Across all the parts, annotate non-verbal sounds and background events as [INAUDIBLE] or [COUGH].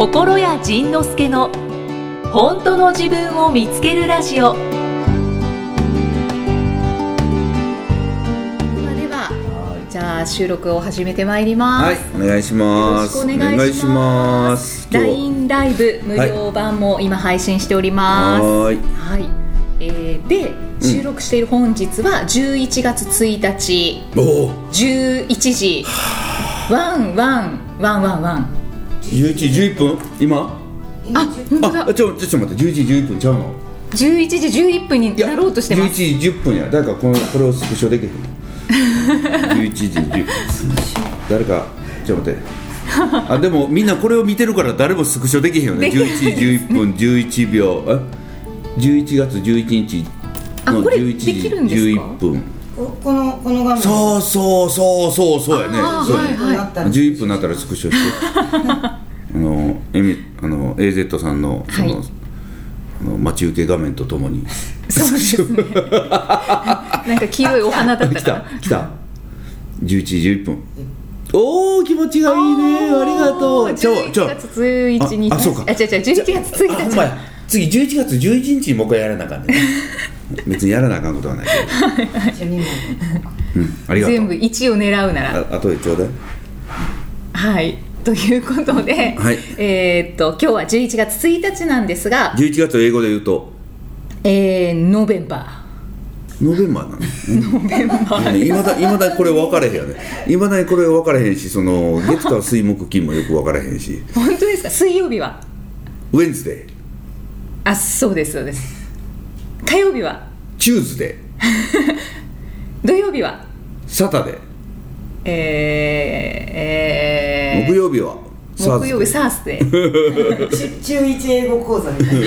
心谷仁之助の本当の自分を見つけるラジオ。ではではじゃあ収録を始めてまいります、はい、お願いします。よろしくお願いします。今日 LINE ライブ無料版も今配信しております。はーい。はい、えーで収録している本日は11月1日。おお、11時。ワンワン。ワンワンワン11時11分？今？あ本当あ、だちょちょっと待って、11時11分ちゃうの？11時11分になろうとしてます11時10分や。誰かこのこれをスクショできる？[LAUGHS] 11時10分。誰かちょっと待って。あでもみんなこれを見てるから誰もスクショできへんよね。できない11時11分11秒。え？11月11日のあこれ11時できるんですか11分。ここのこの画面そうそうそうそうそうやね。そうやねはいなったら11分になったらスクショして [LAUGHS] あのエミあの AZ さんのその,、はい。あの待ち受け画面とともに。[LAUGHS] そうですね。[LAUGHS] なんか黄色いお花だった来から。た来た11時11分。おお気持ちがいいね。ありがとう。ちょちょ。11月11日ああそうか。あ違う違う11月1日。次11月11日にもう一回やらなあかんね別にやらなあかんことはないけど、うん、ありがとう。全部1を狙うなら。あ後でちょうだい。はいということで、はい。えーっと今日は11月1日なんですが、11月を英語で言うと？えー、ノーベンバノベンバーなの？ノベンバーいまだいまだこれ分かれへんよね。いまだにこれ分かれへんしその月火水木金もよく分からへんし。ー本当ですか？水曜日は？ Wednesday あそうですそうです。火曜日は？ Tuesday 土曜日は？ Saturday え木曜日は。ー、木曜日サ Thursday [LAUGHS] 中中一英語講座みたい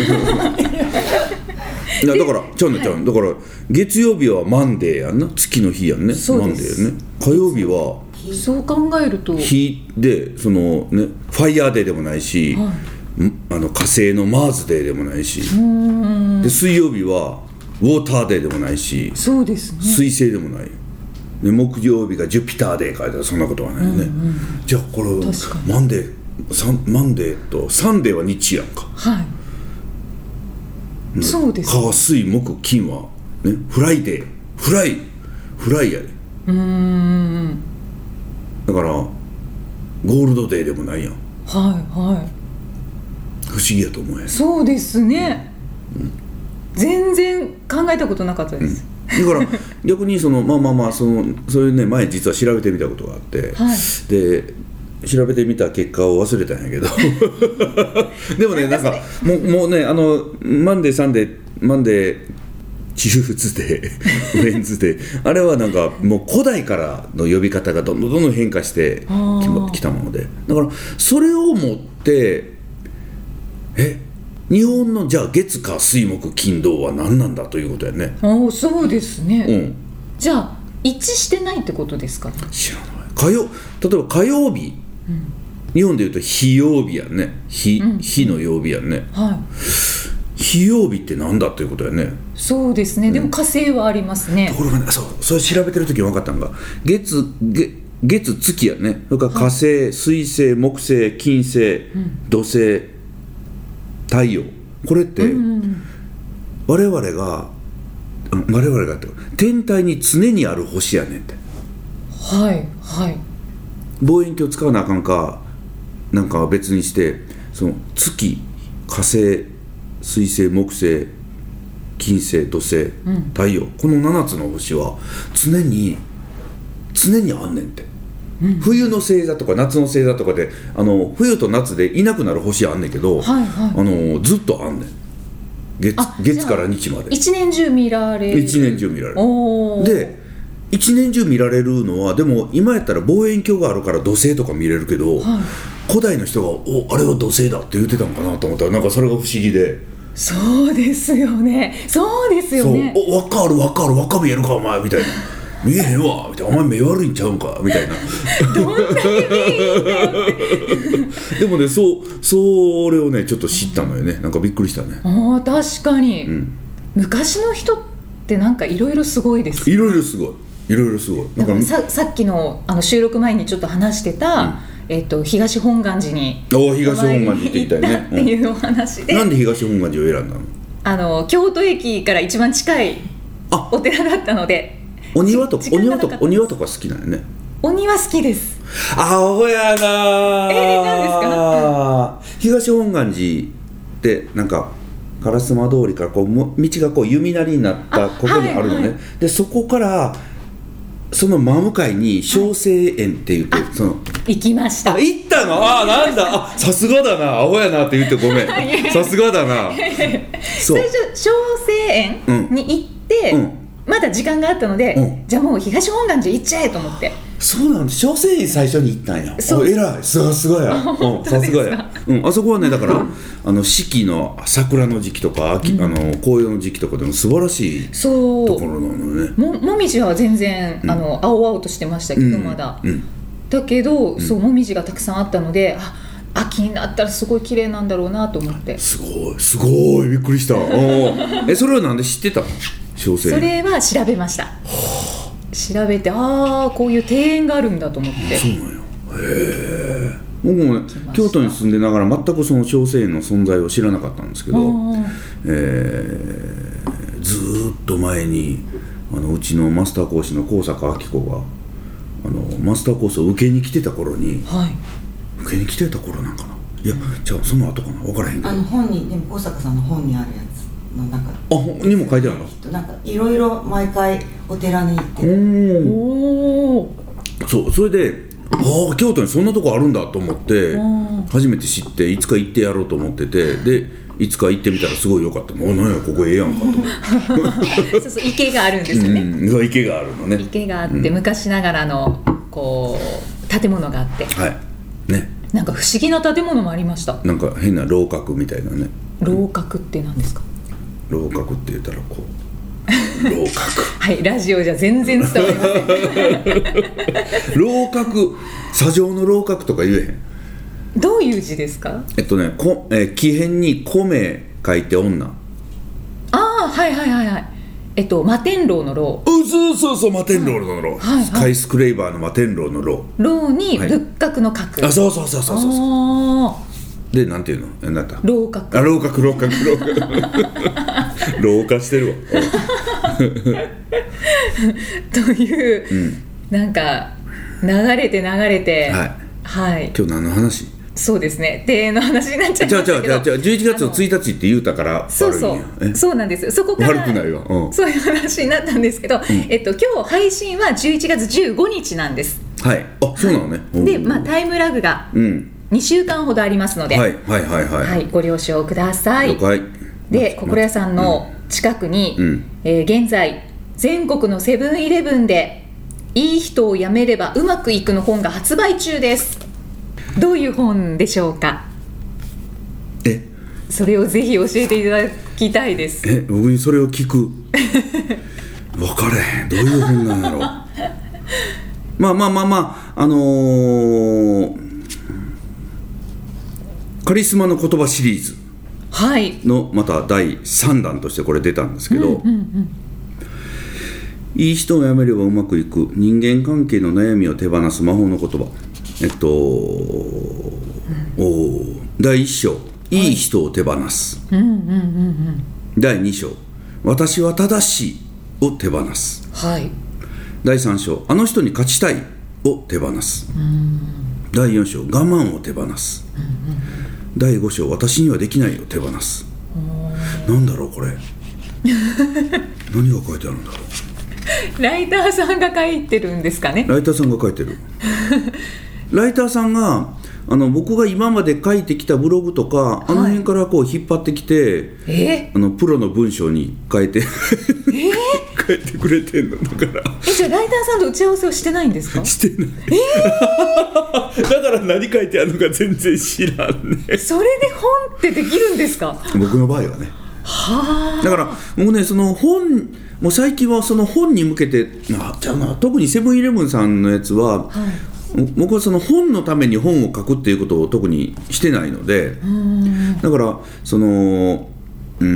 な。だからちゃうねんちゃうだから月曜日は Monday やんな。月の日やんね。そうマンですデーやね。火曜日はそう考えると。日でそのねファイヤーデーでもないし、んあの火星の Mars day でもないし。で水曜日はウォーターデーでもないしそうですね。水星でもないで木曜日が Jupiter day 書いてある。そんなことはないよね、じゃあこれ Monday Sun Monday と Sunday は日やんか。はい。そうです。火水木金はね Friday fry fry やでだから gold day でもないやん。はいはい。不思議やと思うやん。そうですね、全然考えたことなかったです、だから逆にそのまあまあまあそのそういうね前実は調べてみたことがあって、はい。で調べてみた結果を忘れたんやけど。[LAUGHS] でもねなんかもうもうねあの Monday Sunday Monday Tuesday Wednesday あれはなんかもう古代からの呼び方がどんどんどんどん変化してきたもので。だからそれを持ってえ日本のじゃあ月火水木金土は何なんだということやね。ああそうですね、うん。じゃあ一致してないってことですか？知らない。火曜例えば火曜日、日本でいうと非曜日やんね非,、非の曜日やんね。はい。非曜日ってなんだということやね。そうですね、でも火星はありますね。ところがねそうそれ調べてる時分かったんが月月月月やね。それから火星、水星木星金星、土星太陽。これって、我々があ我々がって天体に常にある星やねんって。はいはい。望遠鏡使わなあかんかなんかは別にしてその月火星水星木星金星土星、太陽。この7つの星は常に常にあんねんって、冬の星座とか夏の星座とかであの冬と夏でいなくなる星あんねんけど、はいはい。あのずっとあんねん。月あ月から日まで。一年中見られる。一年中見られる。で一年中見られるのはでも今やったら望遠鏡があるから土星とか見れるけど、古代の人が「おあれは土星だ」って言ってたのかなと思ったらなんかそれが不思議で。そうですよね。そうです「そう。よねお分かる分かる。分か見えるかお前」みたいな「見えへんわ」みたいな「お前目悪いんちゃうんか」みたいな。でもねそうそれをねちょっと知ったのよね。なんかびっくりしたね。ああ確かに、昔の人ってなんかいろいろすごいですいろいろすごい。いろいろすごい。なんかだからささっきのあの収録前にちょっと話してた、えっと東本願寺におお東本願寺って言いたいね。っていうお話で、なんで東本願寺を選んだの？あの京都駅から一番近いあ。お寺だったのでお庭とか時お庭とかお庭とか好きなんよね。お庭好きです。アホやなー。えー何ですか？東本願寺ってなんか烏丸通りからこうも道がこう弓なりになったあここにあるのね、はいはい。でそこからその真向かいに小生園って言って、その行きました。あ行ったの？あなんだ。あさすがだな。アホやなって言ってごめん。[LAUGHS] さすがだな。そう。最初小生園に行って、うんまだ時間があったので、うん。じゃあもう東本願寺行っちゃえと思って。そうなんだ小生園最初に行ったんや。そう。お偉い。さすがや [LAUGHS] うんさすがや、うん、あそこはねだからあの四季の桜の時期とか秋、あの紅葉の時期とかでも素晴らしいそう。ところなのね。ももみじは全然、あの青々としてましたけど、まだ、うん。だけど、そうもみじがたくさんあったのであ秋になったらすごい綺麗なんだろうなと思ってすごいすごいびっくりしたおーえそれはなんで知ってたのそ園れは調べました。調べてああこういう庭園があるんだと思って。そうなんや。へえ僕もね京都に住んでながら全くその小生園の存在を知らなかったんですけど、えーずーっと前にあのうちのマスター講師の高坂明子があのマスターコースを受けに来てた頃にはい。受けに来てた頃なんかな。いやじゃあその後かな。分からへんけど。あの本にでも小坂さんの本にあるやつの中。あほにも書いてあるの？きっとなんかいろいろ毎回お寺に行っておおそうそれでああ京都にそんなとこあるんだと思って初めて知っていつか行ってやろうと思っててでいつか行ってみたらすごい良かった。おなんやここええやんかと。思ってそうそう池があるんですよね、うん。池があるのね。池があって、昔ながらのこう建物があって。はい。ね。なんか不思議な建物もありました。なんか変な楼閣みたいなね。楼閣って何ですか？楼閣って言ったらこう [LAUGHS] 楼閣はいラジオじゃ全然伝わりません。楼閣砂上の楼閣とか言えへん。どういう字ですか？えっとねこ、えー、木偏に米書いて女。ああはいはいはいはい。えっと摩天楼の楼。うそうそうそう摩天楼の楼、はいはい。スカイスクレイバーの摩天楼の楼。楼にはい。仏閣の閣、あそうそうそうそうそうあでなんていうの？えなんだー楼閣あ楼閣楼閣楼閣老化してるわ。[LAUGHS] という、なんか流れて流れて。はい。はい。今日何の話？そうですね。庭園の話になっちゃいましたけど。じゃあじゃあじゃあ11月の1日って言うたからそうそう。そうなんですそこから悪くないわ。うん。そういう話になったんですけど、えっと、今日配信は11月15日なんです。はい。あそうなのね。で、まあ、タイムラグがうん2週間ほどありますので、はいはいはいはい。はいご了承ください。で心屋さんの近くに、うん。えー現在全国のセブンイレブンで「いい人を辞めればうまくいく」の本が発売中です。どういう本でしょうか？え？それをぜひ教えていただきたいです。え僕にそれを聞く？[LAUGHS] 分かれへん。どういう本なんやろ？[LAUGHS] まあまあまあまああのーカリスマの言葉シリーズはい。のまた第3弾としてこれ出たんですけど、いい人を辞めればうまくいく人間関係の悩みを手放す魔法の言葉。えっと、おー第1章いい人を手放す、第2章私は正しいを手放す。はい。第3章あの人に勝ちたいを手放す。第4章我慢を手放す第5章私にはできないを手放す。なんだろうこれ。[LAUGHS] 何が書いてあるんだろう。ライターさんが書いてるんですかね。ライターさんが書いてる。[LAUGHS] ライターさんがあの僕が今まで書いてきたブログとかあの辺からこう引っ張ってきて、え？あのプロの文章に変えて変えてくれてんの。だから。えじゃあライターさんと打ち合わせをしてないんですか？してない、だから何書いてあるのか全然知らんね。それで本ってできるんですか？僕の場合はね。はだから僕ねその本もう最近はその本に向けてなじゃあな特にセブンイレブンさんのやつは、僕はその本のために本を書くっていうことを特にしてないのでだからそのうーん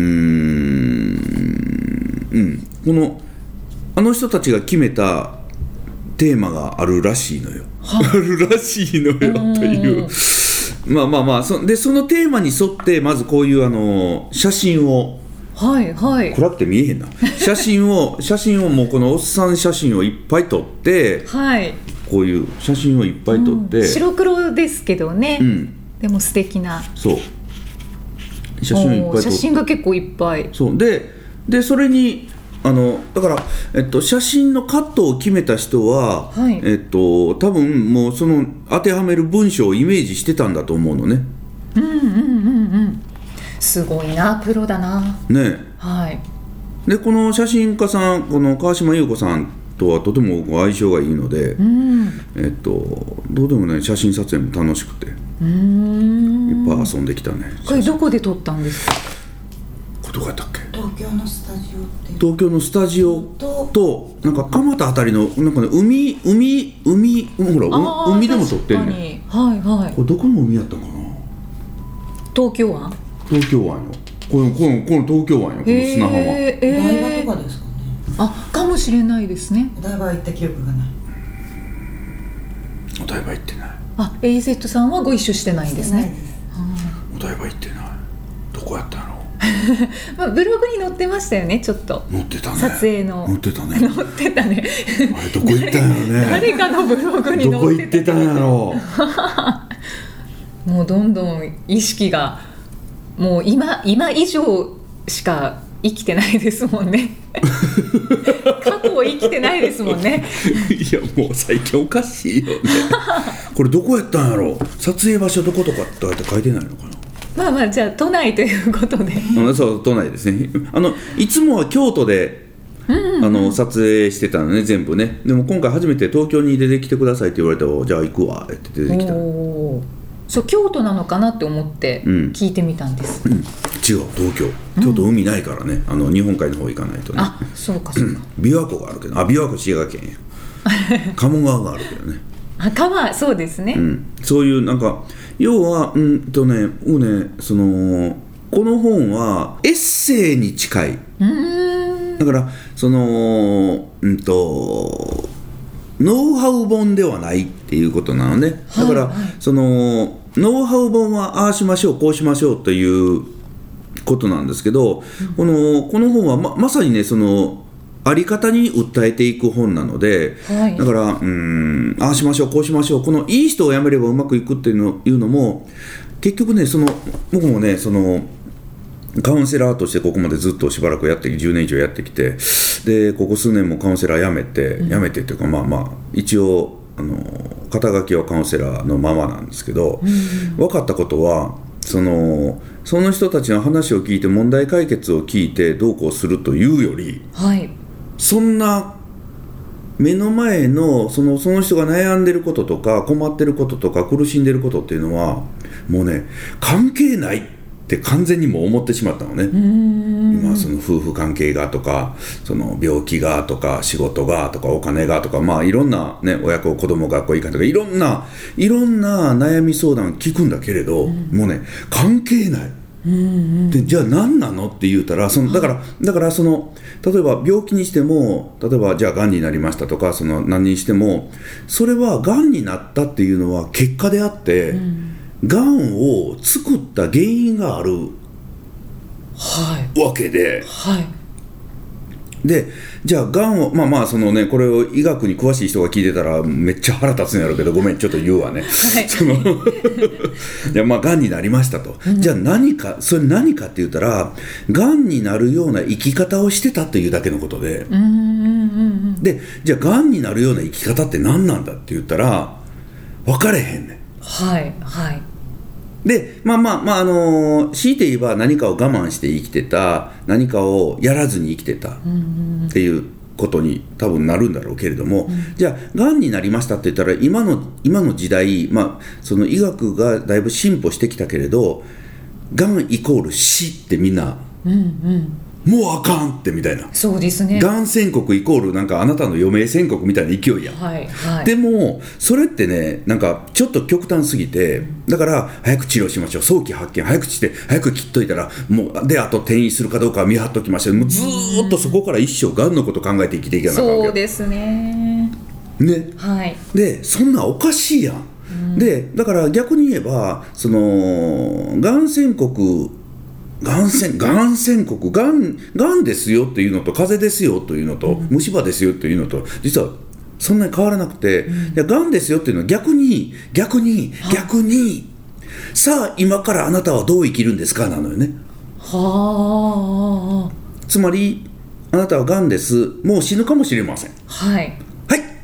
うんこのあの人たちが決めたテーマがあるらしいのよ、あるらしいのよという。まあまあまあそでそのテーマに沿ってまずこういうあの写真をはいはい。暗くて見えへんな。写真を [LAUGHS] 写真をもうこのおっさん写真をいっぱい撮ってはい。こういう写真をいっぱい撮って、うん。白黒ですけどね、うん。でも素敵な。そう。写真をいっぱい撮って。真が結構いっぱい。そう。ででそれにあのだから、えっと、写真のカットを決めた人は、はい。えっと、多分もうその当てはめる文章をイメージしてたんだと思うのね。すごいなプロだな。ね。はい。でこの写真家さんこの川島優子さんとはとても相性がいいので、うん。えっと、どうでもね写真撮影も楽しくて。いっうんぱい遊んできたね。これどこで撮ったんですか？どこやったっけ？東京のスタジオって。東京のスタジオととなんか蒲田あたりのなんかね海海海ほら海でも撮ってんねはいはい。これどこの海やったかな？東京湾？東京湾よ。このこのこの東京湾よこの砂浜。へーお台えー。場とかですかね。あかもしれないですね。お台場行った記憶がない。お台場行ってない。あ AZ さんはご一緒してないんですね。お台場行ってない。どこやったの？[LAUGHS] まあ、ブログに載ってましたよねちょっと。乗ってたね。撮影の。乗ってたね。[LAUGHS] 載ってたね。あれどこ行ったんやろね。[LAUGHS] 誰かのブログにどこ載って行ってたんやろ。もうどんどん意識がもう今今以上しか生きてないですもんね。過去を生きてないですもんね。いやもう最近おかしいよね。これどこやったんやろ。撮影場所どことかって書いてないのかなまあまあじゃあ都内ということで。あそう都内ですね。あのいつもは京都で、あの撮影してたのね全部ね。でも今回初めて東京に出てきてくださいって言われておじゃあ行くわって出てきた、そう京都なのかなって思ってうん。聞いてみたんです、違う東京。京都海ないからね、あの日本海の方行かないとね。あそうかそうか。琵琶湖があるけどあ琵琶湖滋賀県や。[LAUGHS] 鴨川があるけどねあ川そうですね、うん、そういうなんか要はうんとね僕ねそのこの本はエッセイに近い。だからそのうんとノウハウ本ではないっていうことなのね。だから、はいはいそのノウハウ本はああしましょうこうしましょうということなんですけど、このこの本はままさにねそのあり方に訴えていく本なので、はい。だからうーんああしましょうこうしましょうこのいい人を辞めればうまくいくっていうのいうのも結局ねその僕もねそのカウンセラーとしてここまでずっとしばらくやって10年以上やってきてでここ数年もカウンセラー辞めて、辞めてっていうかまあまあ一応あの肩書きはカウンセラーのままなんですけど、分かったことはそのその人たちの話を聞いて問題解決を聞いてどうこうするというよりはいそんな目の前のそのその人が悩んでることとか困ってることとか苦しんでることっていうのはもうね関係ないって完全にもう思ってしまったのね。今その夫婦関係がとかその病気がとか仕事がとかお金がとかまあいろんなね親子子供学校行かんとかいろんないろんな悩み相談聞くんだけれど、もうね関係ない。でじゃあ何なの？って言うたらそのだからだからその例えば病気にしても例えばじゃあがんになりましたとかその何にしてもそれはがんになったっていうのは結果であって、がん。を作った原因があるはい。わけで。はいでじゃあがんをまあまあそのねこれを医学に詳しい人が聞いてたらめっちゃ腹立つんやろうけどごめんちょっと言うわね、[LAUGHS] その [LAUGHS] いやまあがんになりましたと、じゃあ何かそれ何かって言ったらがんになるような生き方をしてたというだけのことで、うんうんうんうん。でじゃあがんになるような生き方って何なんだって言ったら分かれへんねん。はいはいでまあまあまああのー強いて言えば何かを我慢して生きてた何かをやらずに生きてたっていうことに多分なるんだろうけれども、じゃあがんになりましたって言ったら今の今の時代まあその医学がだいぶ進歩してきたけれどがんイコール死ってみんなうんうんもうあかんってみたいな。そうですね。がん宣告イコールなんかあなたの余命宣告みたいな勢いやん。はいはい。でもそれってねなんかちょっと極端すぎてだから早く治療しましょう。早期発見。早くして早く切っといたらもうであと転移するかどうかは見張っときましょう。もうずーっとそこから一生がんのこと考えて生きていかなあかんわけよそうですね。ね。はい。でそんなんおかしいやん、でだから逆に言えばそのがん宣告がん宣がん宣告がんがんですよっていうのと風邪ですよというのと、虫歯ですよっていうのと実はそんなに変わらなくて、いやがんですよっていうのは逆に逆に逆に、さあ今からあなたはどう生きるんですか？なのよね。はつまりあなたはがんです。もう死ぬかもしれません。はい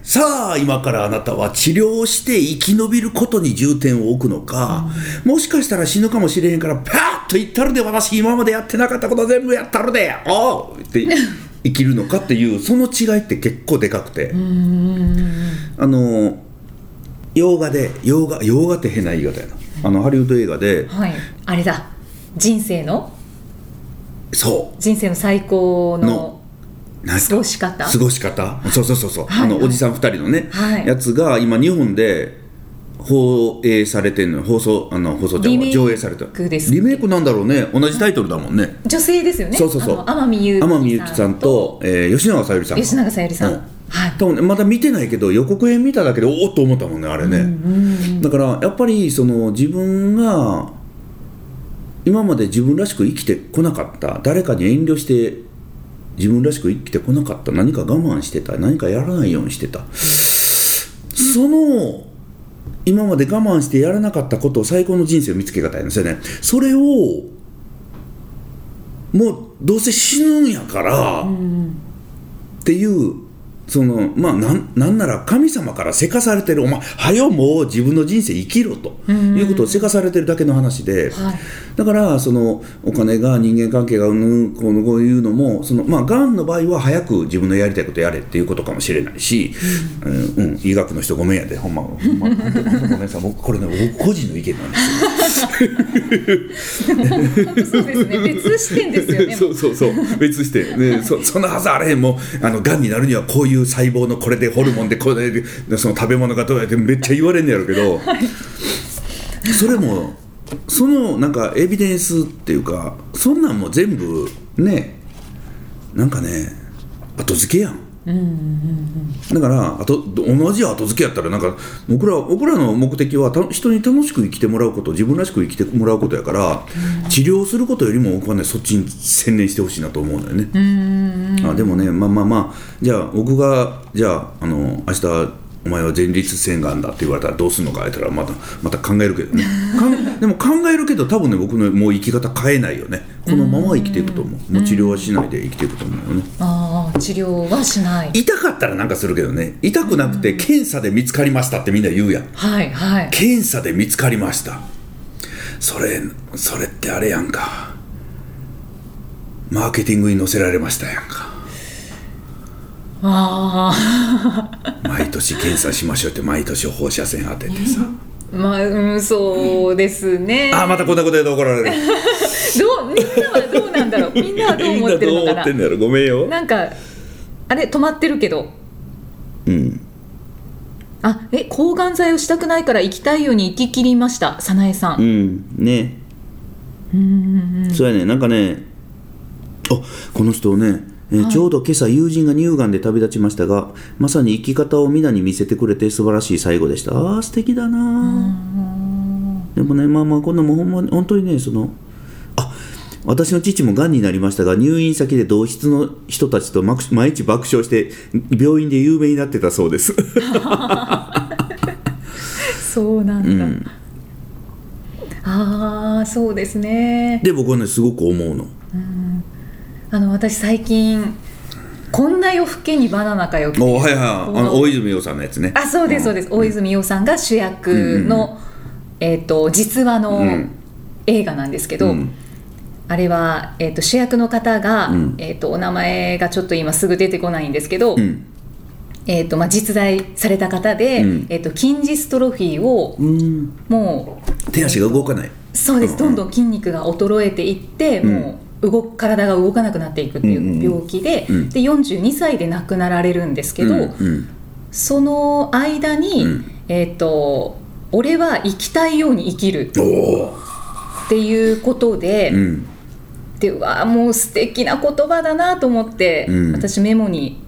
さあ今からあなたは治療して生き延びることに重点を置くのか、もしかしたら死ぬかもしれへんからパーッと言ったるで私今までやってなかったこと全部やったるで。おうって生きるのかっていうその違いって結構でかくて。あの洋画で洋画洋画って変な言い方やな。あのハリウッド映画ではい。あれだ。人生の？そ人生の最高のすか？過ごし方？過ごし方？そうそうそうそう、はい。あのおじさん2人のね、はい。やつが今日本で放映されてるのよ。放送あの放送じゃ上映された。リメイクなんだろうね。同じタイトルだもんね。女性ですよね。そうそうそう。天海祐希さんと、えー吉永小百合さん吉永小百合さん、うん。はい。多分ねまだ見てないけど予告編見ただけでおおっと思ったもんねあれね、だからやっぱりその自分が今まで自分らしく生きてこなかった誰かに遠慮して自分らしく生きてこなかった。何か我慢してた。何かやらないようにしてた。その今まで我慢してやらなかったことを最高の人生を見つけ方やんですよね。それをもうどうせ死ぬんやから、っていうそのまあなんなんなら神様からせかされてるお前はよもう自分の人生生きろということをせかされてるだけの話で、はい。だからそのお金が人間関係がうんこういうのもそのまあがんの場合は早く自分のやりたいことやれっていうことかもしれないし、うん。うん医学の人ごめんやでほんまほんまごめんなさい。僕これね僕個人の意見なんですよ。[LAUGHS] そうですね。別視点ですよねそうそうそう。別して、ね、そそんなはずあれへん。もうあのがんになるにはこういう細胞のこれでホルモンでこれでその食べ物がどうやってめっちゃ言われんねやろうけど、[LAUGHS] それもそのなんかエビデンスっていうかそんなんも全部ねなんかね後付けやん。だからあと同じ後付けやったらなんか僕ら僕らの目的はた人に楽しく生きてもらうこと自分らしく生きてもらうことやから、治療することよりも僕はねそっちに専念してほしいなと思うんだよね。あでもねまあまあまあじゃあ僕がじゃああの明日お前は前立腺がんだって言われたらどうするのか言ったらまたまた考えるけどね。でも考えるけど多分ね僕のもう生き方変えないよねこのまま生きていくと思う。もう治療はしないで生きていくと思うよね。ああ治療はしない。痛かったらなんかするけどね。痛くなくて検査で見つかりましたってみんな言うやん。はいはい。検査で見つかりました。それそれってあれやんか。マーケティングに載せられましたやんか。あ毎年検査しましょうって毎年放射線当ててさ。あまあうんそうですね。あまたこんなこと言うと怒られるどうみんなはどうなんだろう？[LAUGHS] みんなはどう思ってるのかみんなどう思なってんだろごめんよな？んかあれ？止まってるけど。うん。あえ抗がん剤をしたくないから生きたいように生き切りました早苗さうん。んねそうやね。なんかねあこの人ね、えーちょうど今朝友人が乳がんで旅立ちましたがまさに生き方を皆に見せてくれて素晴らしい最後でした。あー素敵だなでもねまあまあこんなもんほんまに本当にねそのあ私の父もがんになりましたが入院先で同室の人たちと毎日爆笑して病院で有名になってたそうです。[LAUGHS] そうなんだ、うん。ああそうですね。で僕はねすごく思うの。あの私最近こんな夜更けにバナナかよって。おはいはい。あの大泉洋さんのやつね。あそうですそうです、大泉洋さんが主役の、えー、と実話のうん。映画なんですけど、うんあれは、えー、と主役の方が、うん。えー、とお名前がちょっと今すぐ出てこないんですけど、うん。えーとまあ、実在された方で、うん。えー、と筋ジストロフィーをうん。も手足が動かない。そうです。どんどん筋肉が衰えていって、うん。もう動く体が動かなくなっていくっていう病気で,、うん。で42歳で亡くなられるんですけど、その間に、うん。えっ、と俺は生きたいように生きるっていうことで、うんでうわもう素敵な言葉だなと思って、うん。私メモに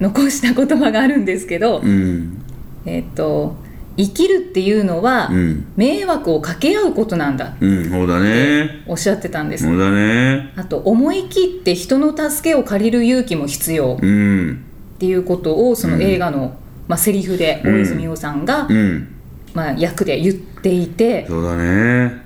残した言葉があるんですけど、うん。えっ、と生きるっていうのは、うん。迷惑をかけ合うことなんだ。うんそうだね。おっしゃってたんです、そうだね。あと思い切って人の助けを借りる勇気も必要。うん。っていうことをその映画の、まあ、セリフでうん。大泉洋さんが、うん。まあ、役で言っていて、そうだね、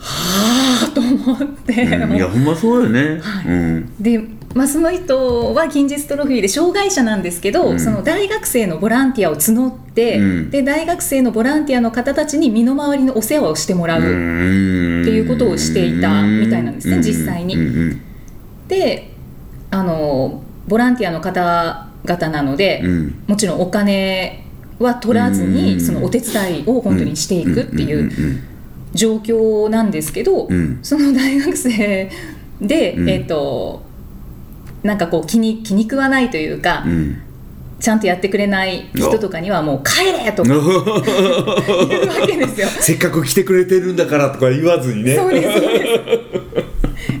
はあと思って、うん、いやほんまそうよね、うん。で、まあ、その人は近日トロフィーで障害者なんですけど、うん。その大学生のボランティアを募って、うん。で大学生のボランティアの方たちに身の回りのお世話をしてもらう、っていうことをしていたみたいなんですね実際に。であのボランティアの方々なので、うん。もちろんお金は取らずに、うん。そのお手伝いを本当にしていくっていう状況なんですけど、うん。その大学生で、うん。えっ、となんかこう気に気に食わないというか、うん。うんちゃんとやってくれない人とかにはもう帰れとか言うわけですよ。[LAUGHS] せっかく来てくれてるんだからとか言わずにね。そうですそうで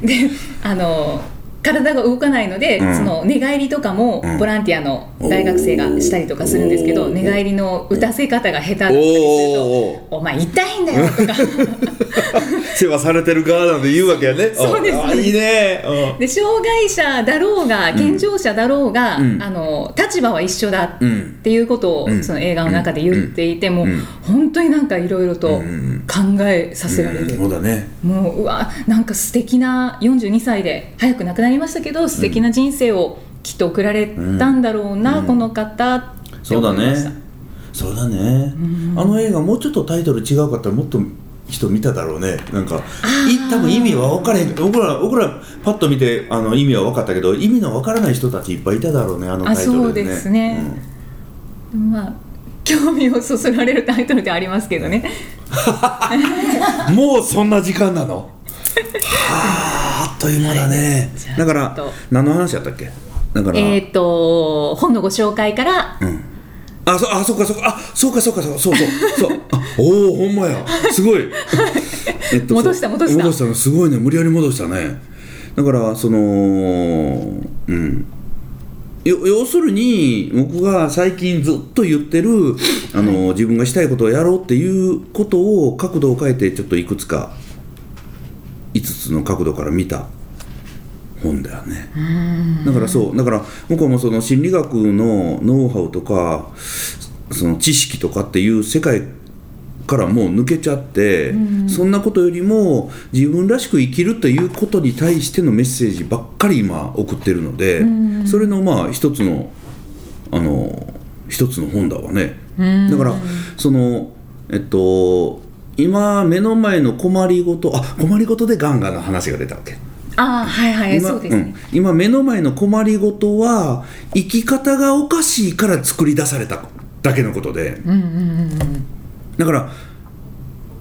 す。であの体が動かないので、うん。その寝返りとかもうん。ボランティアの大学生がしたりとかするんですけど、おー。寝返りの打たせ方が下手だったりするとお「お前痛いんだよ」とか。[LAUGHS] 世話されてる側なんで言うわけやね。そうですあいいね。うんで障害者だろうが健常者だろうが、うん。あの立場は一緒だっうんていうことを、うん。その映画の中で言っていて、もううん。本当になんかいろいろとうん。考えさせられる。そうだね。もううわなんか素敵な42歳で早く亡くなりましたけど素敵な人生をきっと送られたんだろうな、うん。この方ってそうだ思いました。ねそうだね。あの映画もうちょっとタイトル違うかったらもっと人見ただろうね。なんかい多分意味は分からへん。僕ら僕らパッと見てあの意味は分かったけど意味の分からない人たちいっぱいいただろうねあのタイトルでね。あそうですね。まあ興味をそそられるタイトルではありますけどね。う [LAUGHS] んもうそんな時間なの？[LAUGHS] はああっという間だね。じゃあだから何の話やったっけ？だから、えっと本のご紹介から。うん。あそあそうかそうか。あそうかそうかそうか。そうそうそう。あおおほんまや。[LAUGHS] すごい、えっ戻した戻した。戻したの。すごいね。無理やり戻したね。だからそのうん。よ要するに僕が最近ずっと言ってるあの、自分がしたいことをやろうっていうことを角度を変えてちょっといくつか5つの角度から見た本だよね。だからそうだから僕はもうその心理学のノウハウとかその知識とかっていう世界からもう抜けちゃって、そんなことよりも自分らしく生きるということに対してのメッセージばっかり今送ってるので、それのまあ一つのあの一つの本だわね。だからそのえっと今目の前の困りごとあ困りごとでガンガンの話が出たわけ。ああはいはい今そうですね、ん。今目の前の困りごとは生き方がおかしいから作り出されただけのことで、だから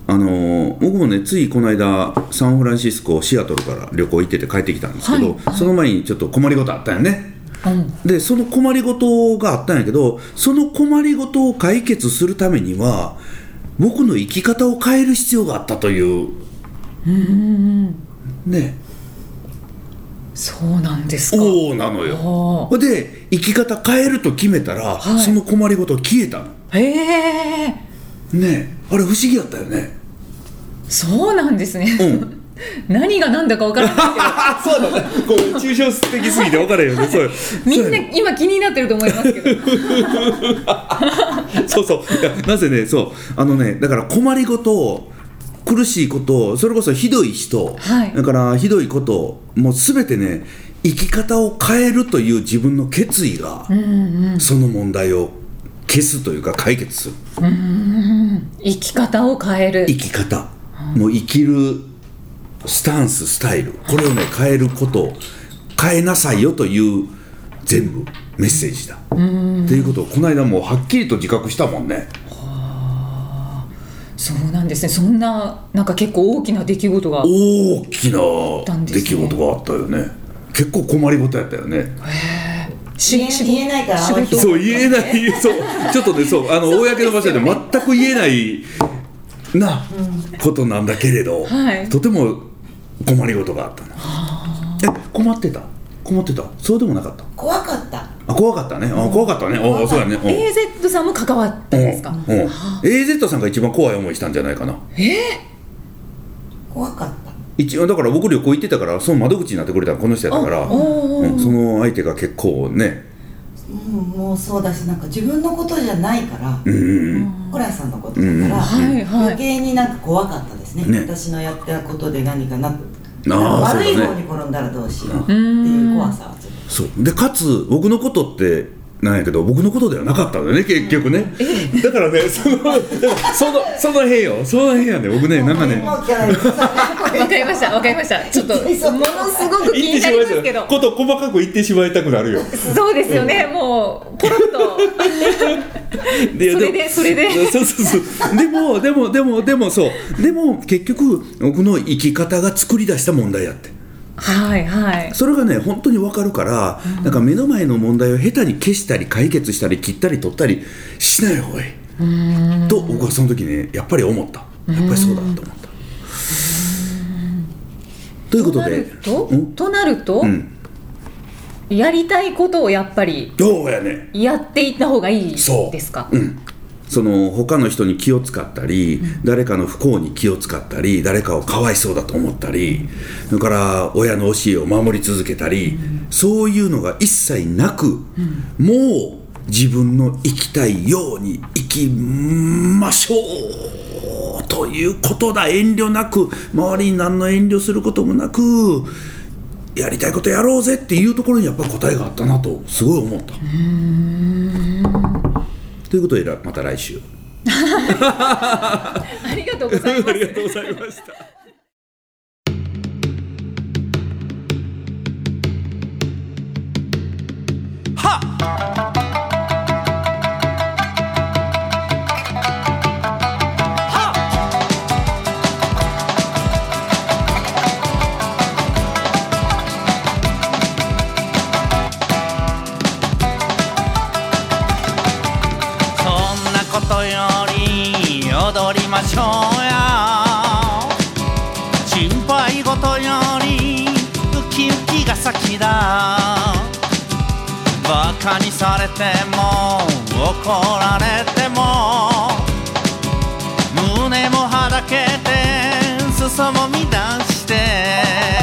あのー僕もねついこの間サンフランシスコシアトルから旅行行ってて帰ってきたんですけど、はいはい。その前にちょっと困りごとあったよね。うん。でその困りごとがあったんやけどその困りごとを解決するためには僕の生き方を変える必要があったという。ね。そうなんですか。おおなのよ。で生き方変えると決めたら、はい。その困りごと消えたの。あへえ。ね。えあれ不思議やったよね。そうなんですね、うん何が何だか分からないあ [LAUGHS] そうだね。こう抽象的すぎて分からへんよね。そう。け [LAUGHS] どみんな今気になってると思いますけど。[LAUGHS] そうそう。なぜねそう。あのねだから困りごと苦しいことそれこそひどい人、はい。だからひどいこともう全てね生き方を変えるという自分の決意が、その問題を消すというか解決する。生き方を変える。生き方、もう生きるスタンススタイル。これをね変えること変えなさいよという全部メッセージだ。っていうことをこの間もうはっきりと自覚したもんね。そうなんですね。そんななんか結構大きな出来事が。大きな出来事があったよね。結構困りごとやったよね。し言え言えないからそう言えない。[LAUGHS] そう。ちょっとねそう。あの公の場所で全く言えないなことなんだけれど、はい。とても困りごとがあったの。え困ってた？困ってた？そうでもなかった？怖かった。あ怖かったね。あ怖かったね。おそうやね。うん。AZ さんも関わったんですか、うん。うん。AZ さんが一番怖い思いしたんじゃないかな。怖かった。一応だから僕旅行行ってたからその窓口になってくれたのこの人やったから、うん。その相手が結構ね。うんもうそうだしなんか自分のことじゃないからうんうんホラーさんのことだから、うんうん余計になんか怖かったですね。ね。私のやったことで何かなあー悪い方に転んだらどうしようっていう怖さはちょっと。そう。でかつ僕のことってなんやけど僕のことではなかったんだよね結局ね。だからねそのそのその辺よ。その辺やね僕ねなんかね。わかりました。わかりました。ちょっと [LAUGHS] ものすごく気になりますけど。こと細かく言ってしまいたくなるよ。そうですよね。もうポロッと。[LAUGHS] でそれでそれで。そうそうそう。でもでもでもでもそう。でも結局僕の生き方が作り出した問題やって。はいはい。それがね本当に分かるから、なんか目の前の問題を下手に消したり解決したり切ったり取ったりしない方がいい。と僕はその時ねやっぱり思った。やっぱりそうだと思ったということでとなるとやりたいことをやっぱりやねやっていった方がいいそうですか？う。ん。その他の人に気を使ったり、誰かの不幸に気を使ったり誰かをかわいそうだと思ったりそれから親の教えを守り続けたり、そういうのが一切なく、もう自分の生きたいように生きましょうということだ遠慮なく周りに何の遠慮することもなくやりたいことやろうぜっていうところにやっぱり答えがあったなとすごい思った。ということでまた来週。[LAUGHS] ありがとうございますありがとうございました。そましょうや。心配事よりウキウキが先だ。バカにされても怒られても。胸もはだけて裾も乱して。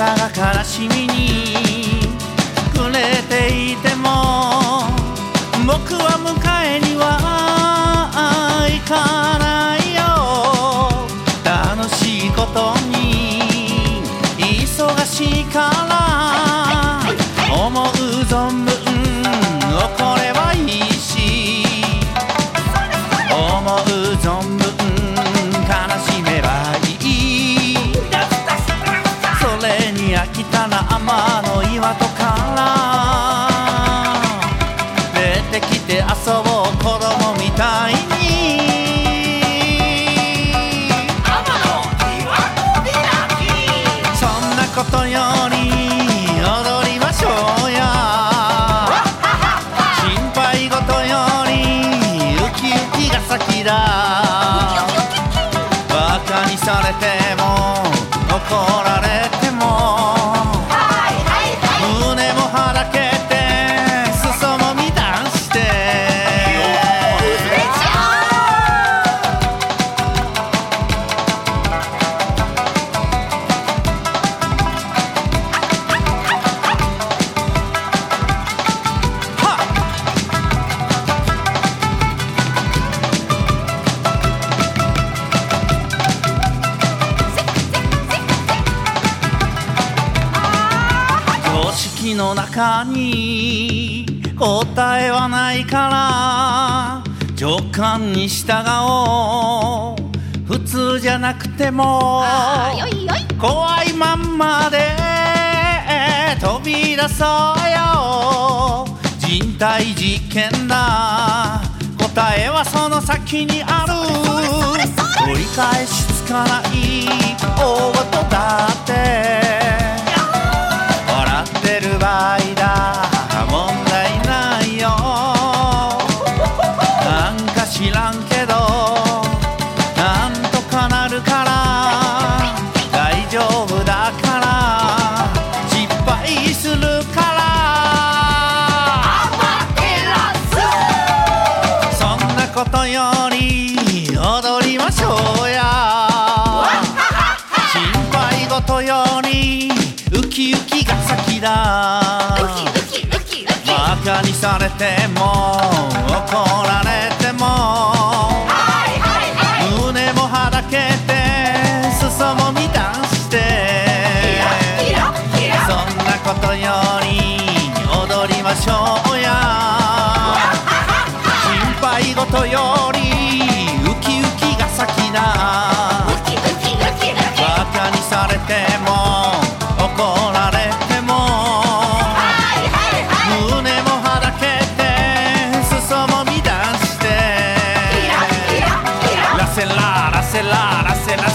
たが悲しみに暮れていても僕は迎えには行かないよ。楽しいことに忙しいから思う存分怒られに従おう。普通じゃなくても怖いまんまで飛び出そうよ。人体実験だ。答えはその先にある。取り返しつかない。大事だってされても怒られても胸もはだけて裾も乱してそんなことより踊りましょうや。心配事よりウキウキが先だ。バカにされても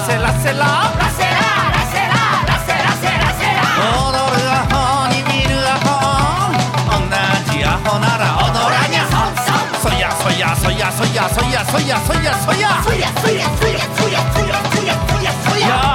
ラセラセラセラ踊るアホに見るアホ同じアホなら踊らにゃそやそやそやそやそやそやそやそややれんそ